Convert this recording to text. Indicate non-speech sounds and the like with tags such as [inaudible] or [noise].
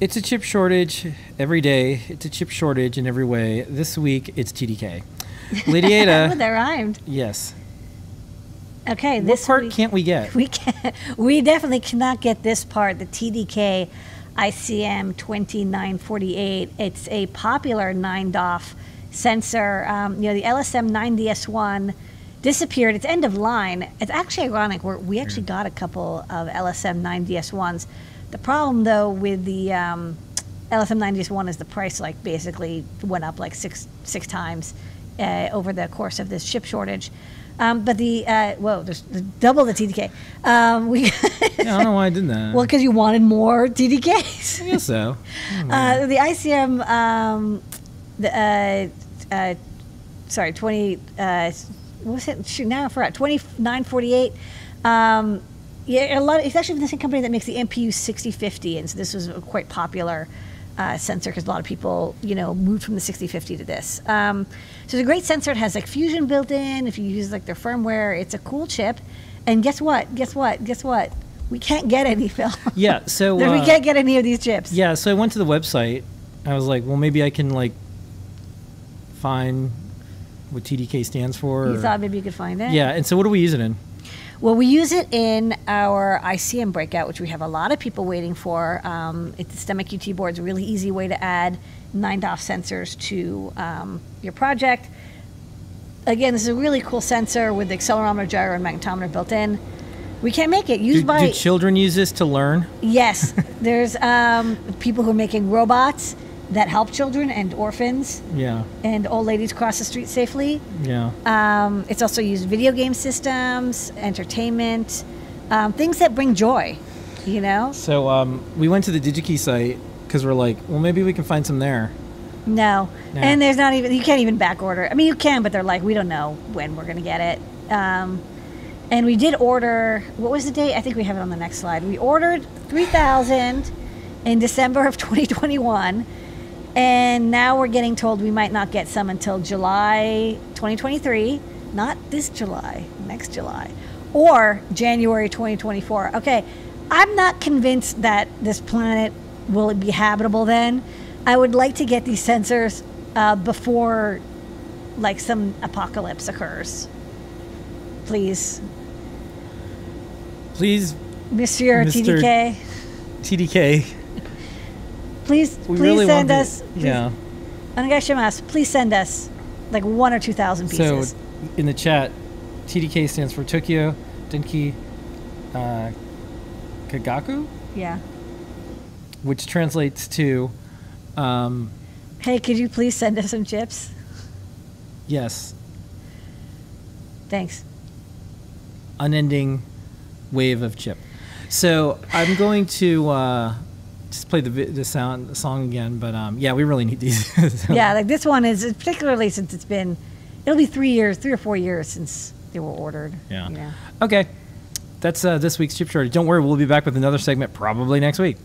It's a chip shortage every day. It's a chip shortage in every way. This week, it's TDK. Oh, [laughs] Ladyada, that rhymed. yes. Okay, What this part week, can't we get? we can [laughs] we definitely cannot get this part. The TDK ICM 2948. It's a popular nine DOF sensor. Um, you know, the LSM 9DS1 disappeared. It's end of line. It's actually ironic. We're, we actually got a couple of LSM 9DS1s. The problem though with the um, LSM 9DS1 is the price like basically went up like six six times uh, over the course of this chip shortage. Um, but the uh, whoa, there's, there's double the TDK. Um, we [laughs] Yeah, I don't know why I did that. well because you wanted more TDKs. I guess so. [laughs] Uh, the ICM, um, the uh, uh, sorry, twenty. Uh, what was it? Shoot, now I forgot. Twenty nine forty eight. Yeah, a lot. It's actually the same company that makes the MPU sixty fifty, and so this was a quite popular uh, sensor because a lot of people, you know, moved from the sixty fifty to this. Um, so it's a great sensor. It has like Fusion built in. If you use like their firmware, it's a cool chip. And guess what? Guess what? Guess what? We can't get any, Phil. Yeah, so [laughs] we uh, can't get any of these chips. yeah, so I went to the website. I was like, well, maybe I can like find what TDK stands for. You or- thought maybe you could find it? yeah, and so what do we use it in? Well, we use it in our ICM breakout, which we have a lot of people waiting for. Um, it's the STEMMA QT board. It's a really easy way to add 9DOF sensors to um, your project. Again, this is a really cool sensor with the accelerometer, gyro, and magnetometer built in. We can't make it. Used Do, by do children use this to learn? yes, there's um, people who are making robots that help children and orphans Yeah, and old ladies cross the street safely. yeah. Um, it's also used video game systems, entertainment, um, things that bring joy. You know? So um, we went to the DigiKey site because we're like, well, maybe we can find some there. No. No. And there's not even you can't even back order. I mean, you can, but they're like, we don't know when we're gonna get it. Um, and we did order. What was the date? I think we have it on the next slide. We ordered three thousand in December of 2021, and now we're getting told we might not get some until July 2023. Not this July, next July, or January 2024. Okay, I'm not convinced that this planet will be habitable then. I would like to get these sensors uh, before, like, some apocalypse occurs. Please, Please, Monsieur Mr. TDK, TDK. Please, We please really send us. the- please- Yeah. Please send us like one or two thousand pieces. So in the chat, TDK stands for Tokyo Denki uh, Kagaku, yeah. which translates to um, Hey, could you please send us some chips? yes, Thanks. unending wave of chip. So I'm going to uh, just play the the sound the song again, but um, yeah, we really need these. So- [laughs] Yeah, like this one is particularly since it's been, it'll be three years, three or four years since they were ordered. Yeah. You know. Okay. That's uh, this week's chip shortage. Don't worry, we'll be back with another segment probably next week.